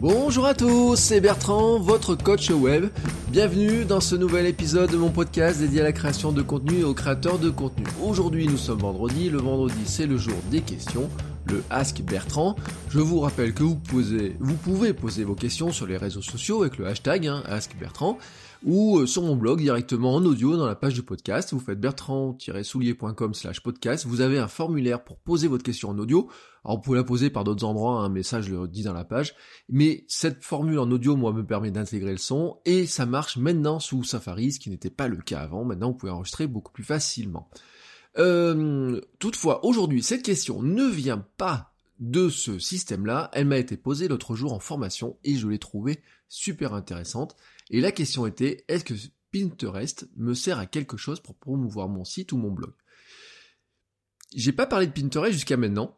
Bonjour à tous, c'est Bertrand, votre coach web. Bienvenue dans ce nouvel épisode de mon podcast dédié à la création de contenu et aux créateurs de contenu. Aujourd'hui, nous sommes vendredi. Le vendredi, c'est le jour des questions, le Ask Bertrand. Je vous rappelle que vous, posez, vous pouvez poser vos questions sur les réseaux sociaux avec le hashtag hein, Ask Bertrand ou euh, sur mon blog directement en audio dans la page du podcast. Vous faites bertrand-soulier.com slash podcast. Vous avez un formulaire pour poser votre question en audio. Alors vous pouvez la poser par d'autres endroits, un message je le dis dans la page. Mais cette formule en audio, moi, me permet d'intégrer le son et ça marche maintenant sous Safari, ce qui n'était pas le cas avant. Maintenant, vous pouvez enregistrer beaucoup plus facilement. Euh, toutefois, aujourd'hui, cette question ne vient pas de ce système-là. Elle m'a été posée l'autre jour en formation et je l'ai trouvée super intéressante. Et la question était, est-ce que Pinterest me sert à quelque chose pour promouvoir mon site ou mon blog? J'ai pas parlé de Pinterest jusqu'à maintenant.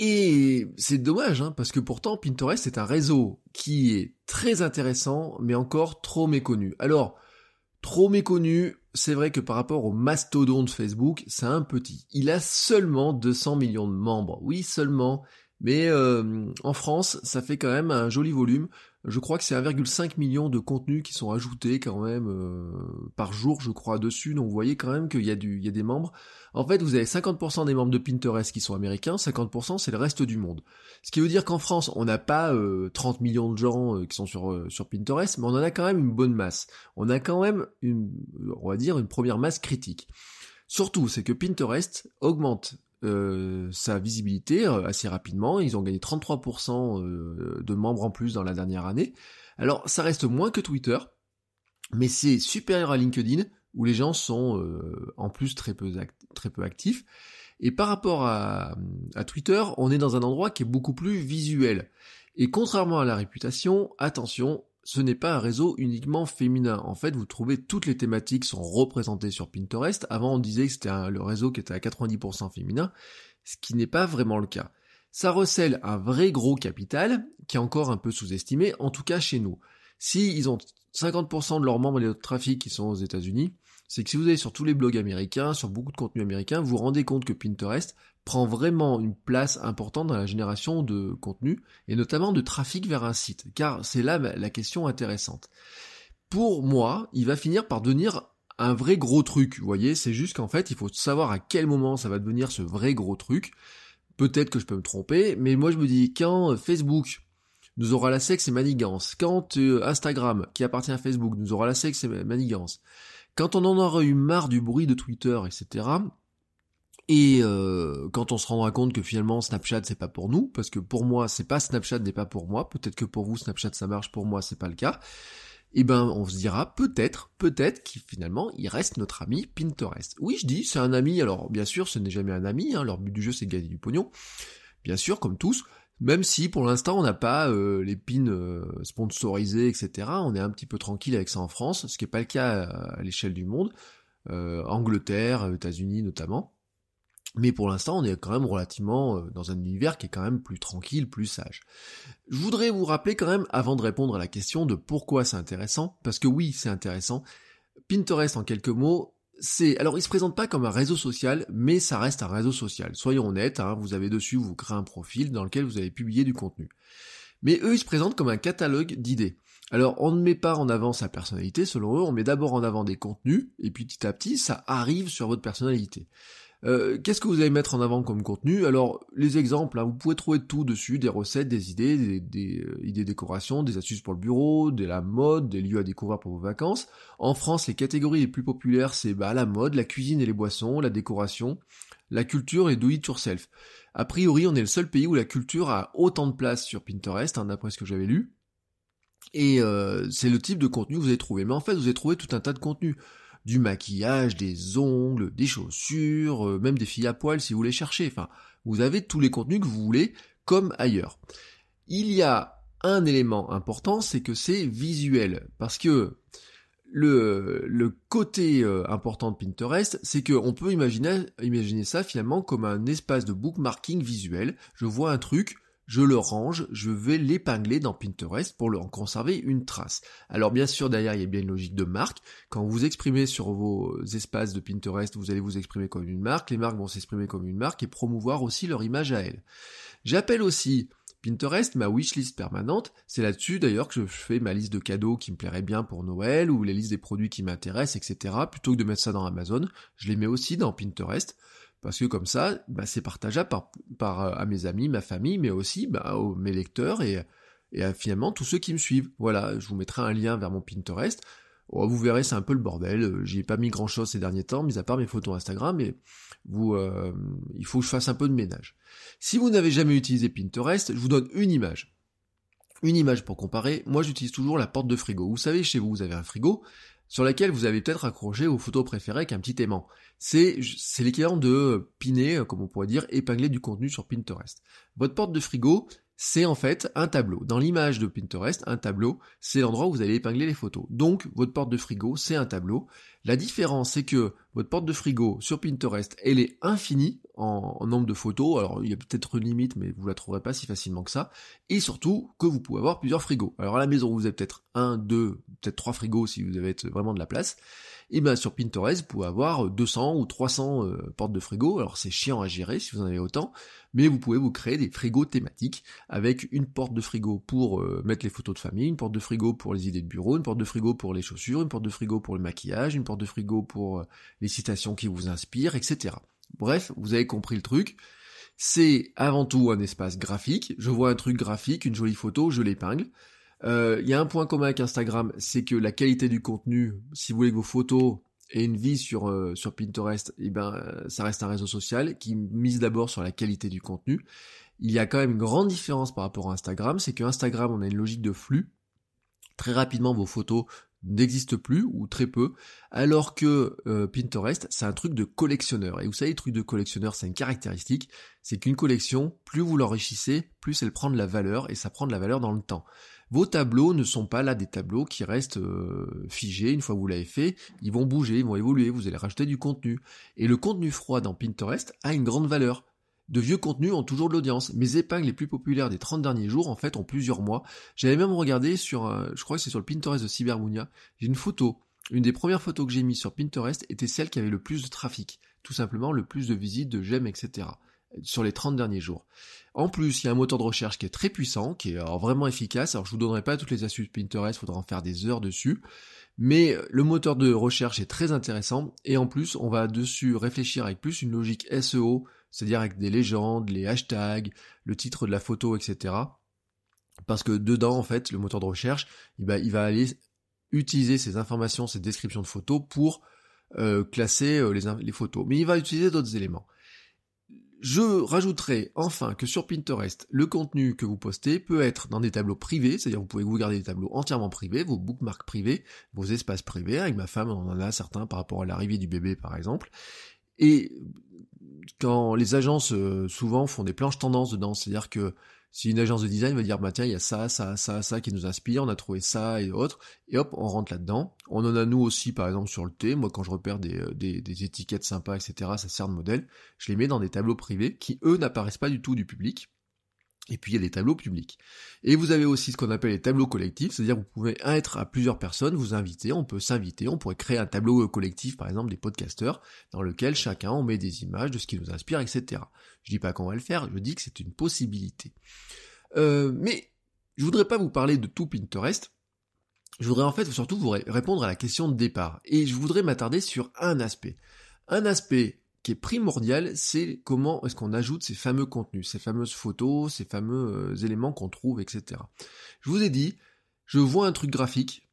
Et c'est dommage, hein, parce que pourtant Pinterest est un réseau qui est très intéressant, mais encore trop méconnu. Alors, trop méconnu, c'est vrai que par rapport au mastodonte Facebook, c'est un petit. Il a seulement 200 millions de membres. Oui, seulement. Mais euh, en France, ça fait quand même un joli volume. Je crois que c'est 1,5 million de contenus qui sont ajoutés quand même euh, par jour, je crois, dessus. Donc vous voyez quand même qu'il y, a du, a des membres. En fait, vous avez 50% des membres de Pinterest qui sont américains, 50% c'est le reste du monde. Ce qui veut dire qu'en France, on n'a pas 30 euh, millions de gens qui sont sur, sur Pinterest, mais on en a quand même une bonne masse. On a quand même, une, on va dire, une première masse critique. Surtout, c'est que Pinterest augmente euh, sa visibilité euh, assez rapidement. Ils ont gagné 33% euh, de membres en plus dans la dernière année. Alors ça reste moins que Twitter, mais c'est supérieur à LinkedIn où les gens sont en plus très peu, actifs. Et par rapport à Twitter, on est dans un endroit qui est beaucoup plus visuel. Et contrairement à la réputation, attention, ce n'est pas un réseau uniquement féminin. En fait, vous trouvez toutes les thématiques sont représentées sur Pinterest. Avant, on disait que c'était le réseau qui était à 90% féminin, ce qui n'est pas vraiment le cas. Ça recèle un vrai gros capital, qui est encore un peu sous-estimé, en tout cas chez nous. Si ils ont 50% de leurs membres et de trafic qui sont aux États-Unis, c'est que si vous allez sur tous les blogs américains, sur beaucoup de contenu américain, vous vous rendez compte que Pinterest prend vraiment une place importante dans la génération de contenu et notamment de trafic vers un site, car c'est là la question intéressante. Pour moi, il va finir par devenir un vrai gros truc, vous voyez, c'est juste qu'en fait, il faut savoir à quel moment ça va devenir ce vrai gros truc. Peut-être que je peux me tromper, mais moi je me dis, quand Facebook nous aura la sexe et manigance, quand euh, Instagram, qui appartient à Facebook, nous aura la sexe et manigance, quand on en aura eu marre du bruit de Twitter, etc., et euh, quand on se rendra compte que finalement Snapchat c'est pas pour nous, parce que pour moi c'est pas Snapchat n'est pas pour moi, peut-être que pour vous Snapchat ça marche, pour moi c'est pas le cas, et eh ben on se dira peut-être, peut-être qu'il finalement il reste notre ami Pinterest. Oui je dis c'est un ami, alors bien sûr ce n'est jamais un ami, hein, leur but du jeu c'est de gagner du pognon, bien sûr comme tous, même si pour l'instant on n'a pas euh, les pins euh, sponsorisés, etc. On est un petit peu tranquille avec ça en France, ce qui n'est pas le cas à, l'échelle du monde, Angleterre, États-Unis notamment. Mais pour l'instant, on est quand même relativement euh, dans un univers qui est quand même plus tranquille, plus sage. Je voudrais vous rappeler quand même, avant de répondre à la question de pourquoi c'est intéressant, parce que oui, c'est intéressant, Pinterest en quelques mots, c'est... Alors il se présente pas comme un réseau social, mais ça reste un réseau social. Soyons honnêtes, hein, vous avez dessus, vous créez un profil dans lequel vous avez publié du contenu. Mais eux, ils se présentent comme un catalogue d'idées. Alors on ne met pas en avant sa personnalité, selon eux, on met d'abord en avant des contenus, et puis petit à petit, ça arrive sur votre personnalité. Euh, qu'est-ce que vous allez mettre en avant comme contenu? Alors, les exemples, hein, vous pouvez trouver tout dessus, des recettes, des idées, des, euh, idées décoration, des astuces pour le bureau, de la mode, des lieux à découvrir pour vos vacances. En France, les catégories les plus populaires, c'est bah, la mode, la cuisine et les boissons, la décoration, la culture et do it yourself. A priori, on est le seul pays où la culture a autant de place sur Pinterest, hein, d'après ce que j'avais lu. Et euh, c'est le type de contenu que vous allez trouver. Mais en fait, vous allez trouver tout un tas de contenus du maquillage, des ongles, des chaussures, euh, même des filles à poil si vous les cherchez. Enfin, vous avez tous les contenus que vous voulez comme ailleurs. Il y a un élément important, c'est que c'est visuel. Parce que le, le côté euh, important de Pinterest, c'est qu'on peut imaginer, imaginer ça finalement comme un espace de bookmarking visuel. Je vois un truc, je le range, je vais l'épingler dans Pinterest pour en conserver une trace. Alors bien sûr, derrière, il y a bien une logique de marque. Quand vous exprimez sur vos espaces de Pinterest, vous allez vous exprimer comme une marque, les marques vont s'exprimer comme une marque et promouvoir aussi leur image à elles. J'appelle aussi Pinterest, ma wishlist permanente, c'est là-dessus d'ailleurs que je fais ma liste de cadeaux qui me plairait bien pour Noël, ou les listes des produits qui m'intéressent, etc. Plutôt que de mettre ça dans Amazon, je les mets aussi dans Pinterest, parce que comme ça, bah, c'est partageable par, euh, à mes amis, ma famille, mais aussi bah, aux, mes lecteurs et, et à, finalement tous ceux qui me suivent. Voilà, je vous mettrai un lien vers mon Pinterest. Oh, vous verrez, c'est un peu le bordel. Euh, j'y ai pas mis grand chose ces derniers temps, mis à part mes photos Instagram, mais vous, euh, il faut que je fasse un peu de ménage. Si vous n'avez jamais utilisé Pinterest, je vous donne une image. Une image pour comparer. Moi, j'utilise toujours la porte de frigo. Vous savez, chez vous, vous avez un frigo sur lequel vous avez peut-être accroché vos photos préférées avec un petit aimant. C'est, c'est l'équivalent de piner, comme on pourrait dire, épingler du contenu sur Pinterest. Votre porte de frigo, c'est en fait un tableau. Dans l'image de Pinterest, un tableau, c'est l'endroit où vous allez épingler les photos. Donc, votre porte de frigo, c'est un tableau. La différence, c'est que votre porte de frigo sur Pinterest, elle est infinie en, nombre de photos. Alors, il y a peut-être une limite, mais vous la trouverez pas si facilement que ça. Et surtout, que vous pouvez avoir plusieurs frigos. Alors, à la maison, vous avez peut-être un, deux, peut-être trois frigos si vous avez vraiment de la place et bien sur Pinterest, vous pouvez avoir 200 ou 300 euh, portes de frigo. Alors c'est chiant à gérer si vous en avez autant, mais vous pouvez vous créer des frigos thématiques avec une porte de frigo pour euh, mettre les photos de famille, une porte de frigo pour les idées de bureau, une porte de frigo pour les chaussures, une porte de frigo pour le maquillage, une porte de frigo pour euh, les citations qui vous inspirent, etc. Bref, vous avez compris le truc. C'est avant tout un espace graphique. Je vois un truc graphique, une jolie photo, je l'épingle. Euh, il y a un point commun avec Instagram, c'est que la qualité du contenu, si vous voulez que vos photos aient une vie sur, euh, Pinterest, eh ben, ça reste un réseau social qui mise d'abord sur la qualité du contenu. Il y a quand même une grande différence par rapport à Instagram, c'est que Instagram, on a une logique de flux. Très rapidement, vos photos n'existent plus ou très peu, alors que Pinterest, c'est un truc de collectionneur. Et vous savez, le truc de collectionneur, c'est une caractéristique, c'est qu'une collection, plus vous l'enrichissez, plus elle prend de la valeur, et ça prend de la valeur dans le temps. Vos tableaux ne sont pas là des tableaux qui restent euh, figés une fois que vous l'avez fait, ils vont bouger, ils vont évoluer, vous allez rajouter du contenu. Et le contenu froid dans Pinterest a une grande valeur. De vieux contenus ont toujours de l'audience. Mes épingles les plus populaires des 30 derniers jours, en fait, ont plusieurs mois. J'avais même regardé sur, je crois que c'est sur le Pinterest de Cybermunia, j'ai une photo. Une des premières photos que j'ai mises sur Pinterest était celle qui avait le plus de trafic. Tout simplement, le plus de visites, de j'aime, etc sur les 30 derniers jours. En plus, il y a un moteur de recherche qui est très puissant, qui est vraiment efficace. Alors je vous donnerai pas toutes les astuces Pinterest, faudra en faire des heures dessus. Mais le moteur de recherche est très intéressant et en plus on va dessus réfléchir avec plus une logique SEO, c'est-à-dire avec des légendes, les hashtags, le titre de la photo, etc. Parce que dedans en fait le moteur de recherche, il va, il va aller utiliser ces informations, ces descriptions de photos pour euh, classer euh, les, photos. Mais il va utiliser d'autres éléments. Je rajouterai enfin que sur Pinterest, le contenu que vous postez peut être dans des tableaux privés, c'est-à-dire vous pouvez vous garder des tableaux entièrement privés, vos bookmarks privés, vos espaces privés. Avec ma femme, on en a certains par rapport à l'arrivée du bébé, par exemple. Et quand les agences euh, souvent font des planches tendances dedans, c'est-à-dire que si une agence de design va dire, bah tiens, il y a ça, ça, ça, ça qui nous inspire, on a trouvé ça et autres, et hop, on rentre là-dedans. On en a nous aussi, par exemple, sur le thé. Moi, quand je repère des, euh, des, des étiquettes sympas, etc., ça sert de modèle. Je les mets dans des tableaux privés qui, eux, n'apparaissent pas du tout du public. Et puis il y a des tableaux publics. Et vous avez aussi ce qu'on appelle les tableaux collectifs, c'est-à-dire vous pouvez être à plusieurs personnes, vous inviter, on peut s'inviter, on pourrait créer un tableau collectif, par exemple des podcasteurs, dans lequel chacun on met des images de ce qui nous inspire, etc. Je dis pas qu'on va le faire, je dis que c'est une possibilité. Euh, mais je voudrais pas vous parler de tout Pinterest. Je voudrais en fait surtout vous répondre à la question de départ. Et je voudrais m'attarder sur un aspect. Un aspect qui est primordial, c'est comment est-ce qu'on ajoute ces fameux contenus, ces fameuses photos, ces fameux euh, éléments qu'on trouve, etc. Je vous ai dit, je vois un truc graphique,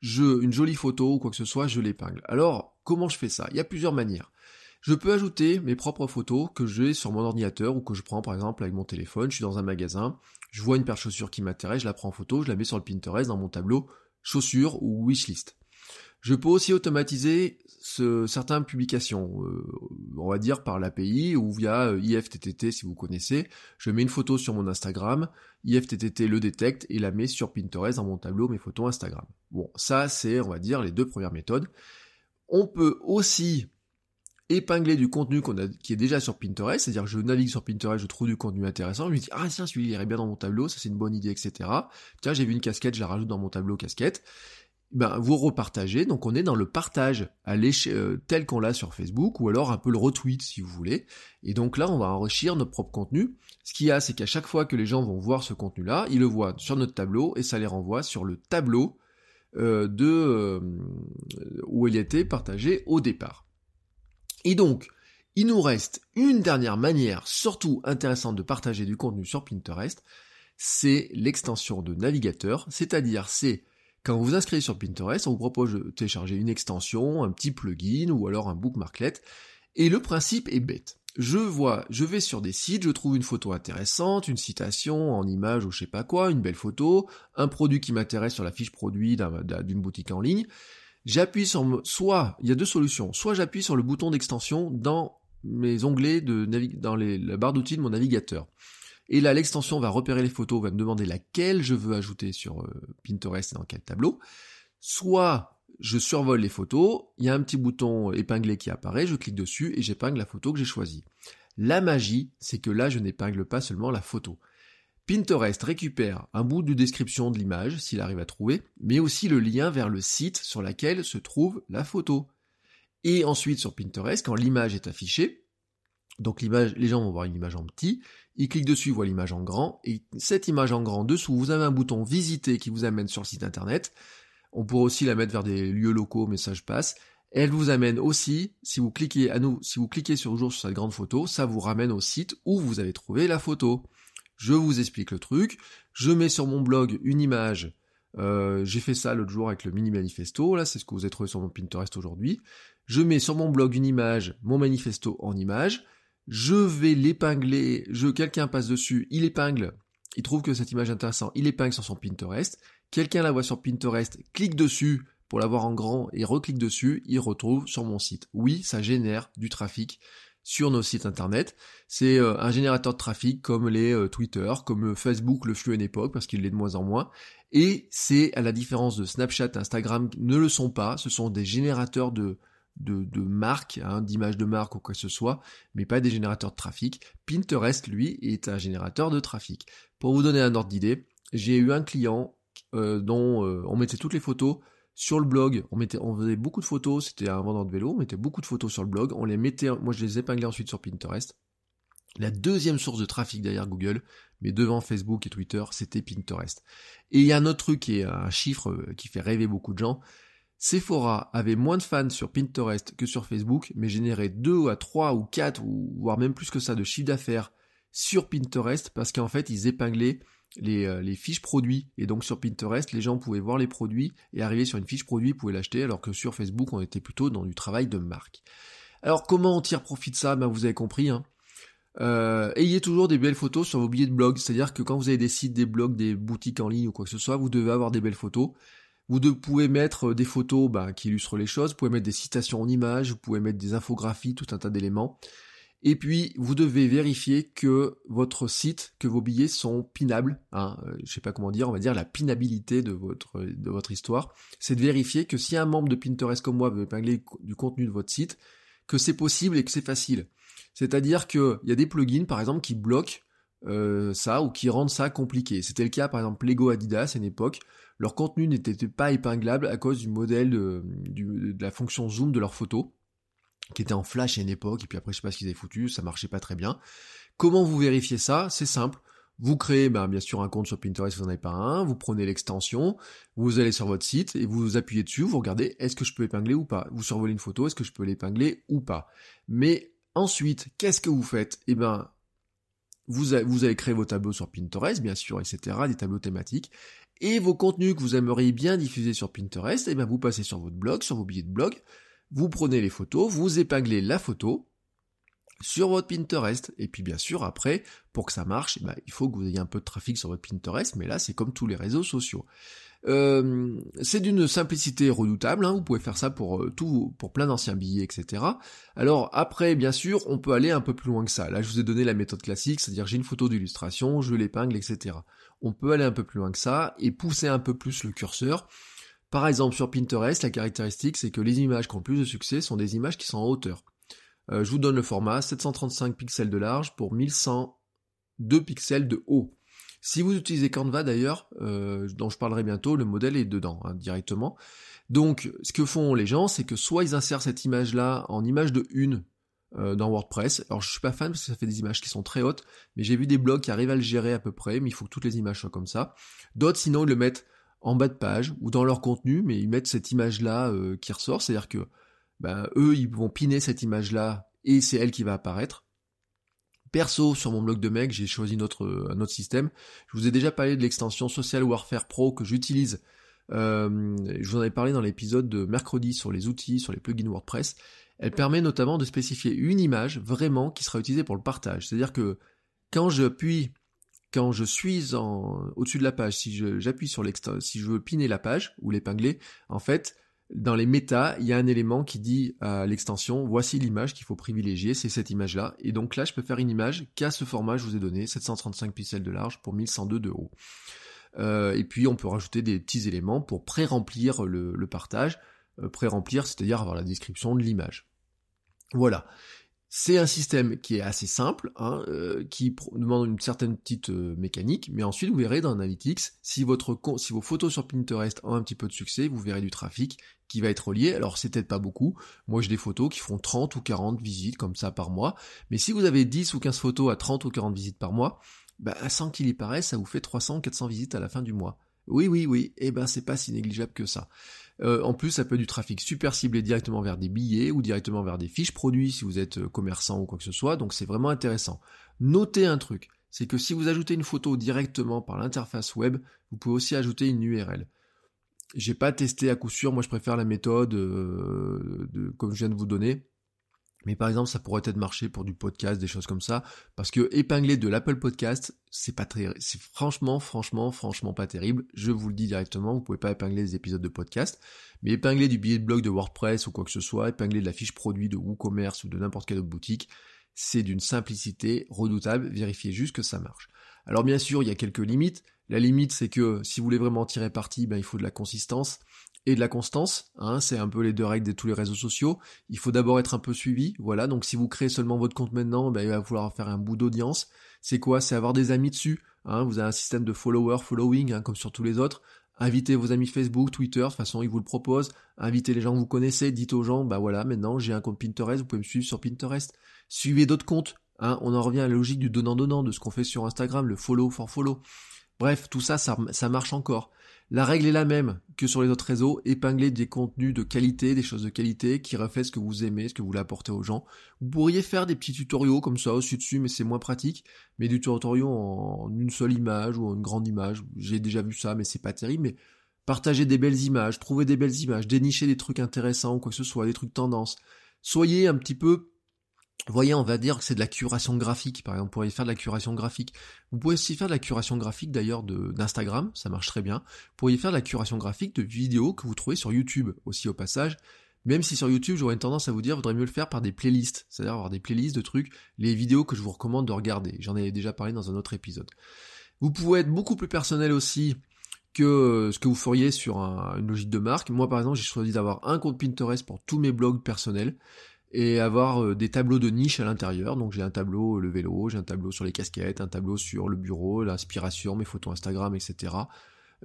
je, une jolie photo ou quoi que ce soit, je l'épingle. Alors, comment je fais ça? Il y a plusieurs manières. Je peux ajouter mes propres photos que j'ai sur mon ordinateur ou que je prends par exemple avec mon téléphone, je suis dans un magasin, je vois une paire de chaussures qui m'intéresse, je la prends en photo, je la mets sur le Pinterest dans mon tableau chaussures ou wishlist. Je peux aussi automatiser ce, certaines publications, euh, on va dire par l'API ou via euh, IFTTT si vous connaissez. Je mets une photo sur mon Instagram, IFTTT le détecte et la met sur Pinterest dans mon tableau mes photos Instagram. Bon, ça c'est, on va dire, les deux premières méthodes. On peut aussi épingler du contenu qui est déjà sur Pinterest, c'est-à-dire je navigue sur Pinterest, je trouve du contenu intéressant, je me dis ah tiens celui-là irait bien dans mon tableau, ça c'est une bonne idée, etc. Tiens j'ai vu une casquette, je la rajoute dans mon tableau casquette. Ben, vous repartagez, donc on est dans le partage à euh, tel qu'on l'a sur Facebook, ou alors un peu le retweet si vous voulez. Et donc là, on va enrichir notre propre contenu. Ce qu'il y a, c'est qu'à chaque fois que les gens vont voir ce contenu-là, ils le voient sur notre tableau et ça les renvoie sur le tableau euh, de euh, où il était partagé au départ. Et donc, il nous reste une dernière manière, surtout intéressante de partager du contenu sur Pinterest, c'est l'extension de navigateur, c'est-à-dire c'est quand vous vous inscrivez sur Pinterest, on vous propose de télécharger une extension, un petit plugin ou alors un bookmarklet, et le principe est bête. Je vois, je vais sur des sites, je trouve une photo intéressante, une citation en image ou je sais pas quoi, une belle photo, un produit qui m'intéresse sur la fiche produit d'une boutique en ligne, j'appuie sur soit il y a deux solutions, soit j'appuie sur le bouton d'extension dans mes onglets de dans la barre d'outils de mon navigateur. Et là, l'extension va repérer les photos, va me demander laquelle je veux ajouter sur euh, Pinterest et dans quel tableau. Soit je survole les photos, il y a un petit bouton épinglé qui apparaît, je clique dessus et j'épingle la photo que j'ai choisie. La magie, c'est que là, je n'épingle pas seulement la photo. Pinterest récupère un bout de description de l'image, s'il arrive à trouver, mais aussi le lien vers le site sur lequel se trouve la photo. Et ensuite sur Pinterest, quand l'image est affichée, donc les gens vont voir une image en petit, ils cliquent dessus, ils voient l'image en grand, et cette image en grand dessous, vous avez un bouton visiter qui vous amène sur le site internet. On pourrait aussi la mettre vers des lieux locaux, message passe. Elle vous amène aussi, si vous cliquez à nous, si vous cliquez sur jour sur cette grande photo, ça vous ramène au site où vous avez trouvé la photo je vous explique le truc, je mets sur mon blog une image, euh, j'ai fait ça l'autre jour avec le mini manifesto, là c'est ce que vous avez trouvé sur mon Pinterest aujourd'hui, je mets sur mon blog une image, mon manifesto en image, je vais l'épingler, je, quelqu'un passe dessus, il épingle, il trouve que cette image est intéressante, il épingle sur son Pinterest, quelqu'un la voit sur Pinterest, clique dessus pour la voir en grand et reclique dessus, il retrouve sur mon site. Oui, ça génère du trafic sur nos sites internet. C'est euh, un générateur de trafic comme les euh, Twitter, comme euh, Facebook le flux à une époque parce qu'il l'est de moins en moins. Et c'est à la différence de Snapchat, Instagram ne le sont pas. Ce sont des générateurs de de, de marques, hein, d'images de marque ou quoi que ce soit, mais pas des générateurs de trafic. Pinterest, lui, est un générateur de trafic. Pour vous donner un ordre d'idée, j'ai eu un client dont on mettait toutes les photos sur le blog, on mettait, on faisait beaucoup de photos, c'était un vendeur de vélo, on mettait beaucoup de photos sur le blog, on les mettait, moi je les épinglais ensuite sur Pinterest. La deuxième source de trafic derrière Google, mais devant Facebook et Twitter, c'était Pinterest. Et il y a un autre truc qui est un chiffre euh, qui fait rêver beaucoup de gens. Sephora avait moins de fans sur Pinterest que sur Facebook, mais générait 2 à 3 ou 4 ou voire même plus que ça de chiffre d'affaires sur Pinterest parce qu'en fait ils épinglaient euh, les, fiches produits. Et donc sur Pinterest, les gens pouvaient voir les produits et arriver sur une fiche produit, pouvaient l'acheter, alors que sur Facebook, on était plutôt dans du travail de marque. Alors comment on tire profit de ça? Ben, Vous avez compris. Hein. Euh, ayez toujours des belles photos sur vos billets de blog. C'est-à-dire que quand vous avez des sites, des blogs, des boutiques en ligne ou quoi que ce soit, vous devez avoir des belles photos. Vous pouvez mettre des photos ben, qui illustrent les choses, vous pouvez mettre des citations en images, vous pouvez mettre des infographies, tout un tas d'éléments. Et puis, vous devez vérifier que votre site, que vos billets sont pinables. Hein, euh, je sais pas comment dire, on va dire la pinabilité de votre, de votre histoire. C'est de vérifier que si un membre de Pinterest comme moi veut épingler du contenu de votre site, que c'est possible et que c'est facile. C'est-à-dire qu'il y a des plugins, par exemple, qui bloquent euh, ça ou qui rendent ça compliqué. C'était le cas, par exemple, Lego Adidas à une époque. Leur contenu n'était pas épinglable à cause du modèle de, la fonction zoom de leurs photos qui était en flash à une époque, et puis après je sais pas ce qu'ils avaient foutu, ça marchait pas très bien. Comment vous vérifiez ça? C'est simple. Vous créez ben, bien sûr un compte sur Pinterest, vous n'en avez pas un, vous prenez l'extension, vous allez sur votre site et vous appuyez dessus, vous regardez est-ce que je peux épingler ou pas? Vous survolez une photo, est-ce que je peux l'épingler ou pas? Mais ensuite, qu'est-ce que vous faites? Eh ben, vous, allez créer vos tableaux sur Pinterest, bien sûr, etc., des tableaux thématiques, et vos contenus que vous aimeriez bien diffuser sur Pinterest, eh ben, vous passez sur votre blog, sur vos billets de blog, vous prenez les photos, vous épinglez la photo, sur votre Pinterest. Et puis bien sûr, après, pour que ça marche, eh ben, il faut que vous ayez un peu de trafic sur votre Pinterest, mais là c'est comme tous les réseaux sociaux. Euh, c'est d'une simplicité redoutable, hein, vous pouvez faire ça pour euh, tout, pour plein d'anciens billets, etc. Alors après, bien sûr, on peut aller un peu plus loin que ça. Là, je vous ai donné la méthode classique, c'est-à-dire j'ai une photo d'illustration, je l'épingle, etc. On peut aller un peu plus loin que ça et pousser un peu plus le curseur. Par exemple, sur Pinterest, la caractéristique, c'est que les images qui ont plus de succès sont des images qui sont en hauteur. Euh, je vous donne le format, 735 pixels de large pour 1102 pixels de haut. Si vous utilisez Canva d'ailleurs, euh, dont je parlerai bientôt, le modèle est dedans hein, directement. Donc ce que font les gens, c'est que soit ils insèrent cette image-là en image de une euh, dans WordPress. Alors je suis pas fan parce que ça fait des images qui sont très hautes, mais j'ai vu des blogs qui arrivent à le gérer à peu près, mais il faut que toutes les images soient comme ça. D'autres sinon ils le mettent en bas de page ou dans leur contenu, mais ils mettent cette image-là euh, qui ressort, c'est-à-dire que ben, eux ils vont piner cette image-là et c'est elle qui va apparaître. Perso, sur mon blog de mec, j'ai choisi notre, un autre système. Je vous ai déjà parlé de l'extension Social Warfare Pro que j'utilise. Euh, je vous en avais parlé dans l'épisode de mercredi sur les outils, sur les plugins WordPress. Elle permet notamment de spécifier une image vraiment qui sera utilisée pour le partage. C'est-à-dire que quand quand je suis en, au-dessus de la page, si j'appuie sur l'extension, si je veux piner la page ou l'épingler, en fait, dans les méta, il y a un élément qui dit à l'extension, voici l'image qu'il faut privilégier, c'est cette image-là. Et donc là, je peux faire une image qui a ce format, je vous ai donné, 735 pixels de large pour 1102 de haut. Euh, et puis on peut rajouter des petits éléments pour pré-remplir le, partage. Euh, pré-remplir, c'est-à-dire avoir la description de l'image. Voilà. C'est un système qui est assez simple, hein, euh, qui demande une certaine petite euh, mécanique, mais ensuite vous verrez dans Analytics, si, vos photos sur Pinterest ont un petit peu de succès, vous verrez du trafic qui va être relié. Alors c'est peut-être pas beaucoup, moi j'ai des photos qui font 30 ou 40 visites comme ça par mois, mais si vous avez 10 ou 15 photos à 30 ou 40 visites par mois, bah, sans qu'il y paraisse, ça vous fait 300 ou 400 visites à la fin du mois. Oui, oui, oui, et eh ben c'est pas si négligeable que ça. Euh, en plus, ça peut être du trafic super ciblé directement vers des billets ou directement vers des fiches produits si vous êtes euh, commerçant ou quoi que ce soit, donc c'est vraiment intéressant. Notez un truc, c'est que si vous ajoutez une photo directement par l'interface web, vous pouvez aussi ajouter une URL. J'ai pas testé à coup sûr, moi je préfère la méthode euh, comme je viens de vous donner, mais par exemple, ça pourrait être marché pour du podcast, des choses comme ça, parce que épingler de l'Apple Podcast, c'est pas très, c'est franchement, franchement, franchement pas terrible. Je vous le dis directement, vous pouvez pas épingler des épisodes de podcast, mais épingler du billet de blog de WordPress ou quoi que ce soit, épingler de la fiche produit de WooCommerce ou de n'importe quelle autre boutique, c'est d'une simplicité redoutable. Vérifiez juste que ça marche. Alors bien sûr, il y a quelques limites. La limite, c'est que si vous voulez vraiment tirer parti, ben, il faut de la consistance et de la constance. Hein, c'est un peu les deux règles de tous les réseaux sociaux. Il faut d'abord être un peu suivi. Voilà, donc si vous créez seulement votre compte maintenant, ben, il va falloir faire un bout d'audience. C'est quoi? C'est avoir des amis dessus. Hein, vous avez un système de follower, following, hein, comme sur tous les autres. Invitez vos amis Facebook, Twitter, de toute façon ils vous le proposent. Invitez les gens que vous connaissez, dites aux gens, bah voilà, maintenant j'ai un compte Pinterest, vous pouvez me suivre sur Pinterest. Suivez d'autres comptes. Hein, on en revient à la logique du donnant-donnant, de ce qu'on fait sur Instagram, le follow for follow. Bref, tout ça, ça marche encore. La règle est la même que sur les autres réseaux, épingler des contenus de qualité, des choses de qualité qui reflètent ce que vous aimez, ce que vous voulez apporter aux gens. Vous pourriez faire des petits tutoriaux comme ça aussi dessus, mais c'est moins pratique. Mais du tutoriaux en une seule image ou en une grande image, j'ai déjà vu ça, mais c'est pas terrible. Mais partager des belles images, trouver des belles images, dénicher des trucs intéressants ou quoi que ce soit, des trucs tendance. Soyez un petit peu voyez, on va dire que c'est de la curation graphique, par exemple, vous pourriez faire de la curation graphique. Vous pouvez aussi faire de la curation graphique d'ailleurs d'Instagram, ça marche très bien. Vous pourriez faire de la curation graphique de vidéos que vous trouvez sur YouTube aussi au passage. Même si sur YouTube, j'aurais une tendance à vous dire, vaudrait mieux le faire par des playlists, c'est-à-dire avoir des playlists de trucs, les vidéos que je vous recommande de regarder. J'en ai déjà parlé dans un autre épisode. Vous pouvez être beaucoup plus personnel aussi que ce que vous feriez sur une logique de marque. Moi, par exemple, j'ai choisi d'avoir un compte Pinterest pour tous mes blogs personnels et avoir euh, des tableaux de niche à l'intérieur. Donc j'ai un tableau euh, le vélo, j'ai un tableau sur les casquettes, un tableau sur le bureau, l'inspiration, mes photos Instagram, etc.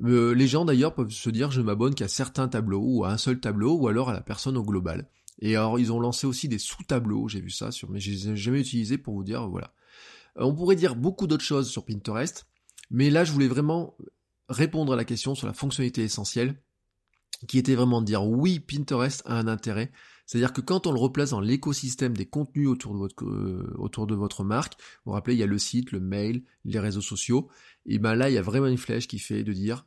Euh, les gens d'ailleurs peuvent se dire je m'abonne qu'à certains tableaux ou à un seul tableau ou alors à la personne au global. Et alors ils ont lancé aussi des sous-tableaux, j'ai vu ça sur, mais je jamais utilisés pour vous dire voilà. On pourrait dire beaucoup d'autres choses sur Pinterest, mais là je voulais vraiment répondre à la question sur la fonctionnalité essentielle, qui était vraiment de dire oui Pinterest a un intérêt, c'est-à-dire que quand on le replace dans l'écosystème des contenus autour de votre, euh, autour de votre marque, vous vous rappelez, il y a le site, le mail, les réseaux sociaux, et ben là, il y a vraiment une flèche qui fait de dire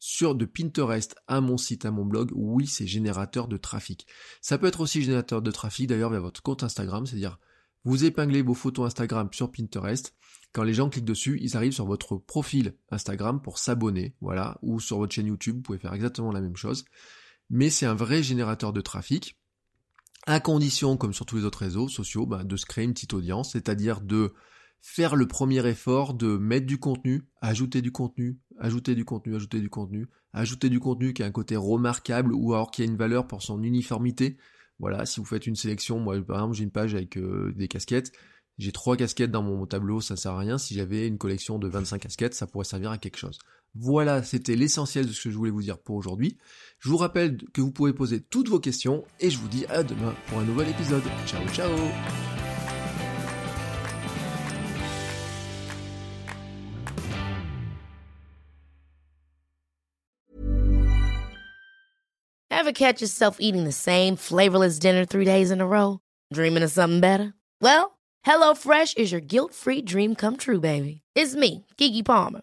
sur de Pinterest à mon site, à mon blog, oui, c'est générateur de trafic. Ça peut être aussi générateur de trafic d'ailleurs vers votre compte Instagram, c'est-à-dire Vous épinglez vos photos Instagram sur Pinterest. Quand les gens cliquent dessus, ils arrivent sur votre profil Instagram pour s'abonner, voilà, ou sur votre chaîne YouTube, vous pouvez faire exactement la même chose. Mais c'est un vrai générateur de trafic, à condition, comme sur tous les autres réseaux sociaux, ben, de se créer une petite audience, c'est-à-dire de faire le premier effort de mettre du contenu, ajouter du contenu, ajouter du contenu, ajouter du contenu, ajouter du contenu qui a un côté remarquable ou alors qui a une valeur pour son uniformité. Voilà, si vous faites une sélection, moi par exemple j'ai une page avec euh, des casquettes, j'ai trois casquettes dans mon tableau, ça sert à rien. Si j'avais une collection de 25 casquettes, ça pourrait servir à quelque chose. Voilà, c'était l'essentiel de ce que je voulais vous dire pour aujourd'hui. Je vous rappelle que vous pouvez poser toutes vos questions et je vous dis à demain pour un nouvel épisode. Ciao ciao Ever catch yourself eating the same flavorless dinner three days in a row? Dreaming of something better? Well, HelloFresh is your guilt-free dream come true, baby. It's me, Kiki Palmer.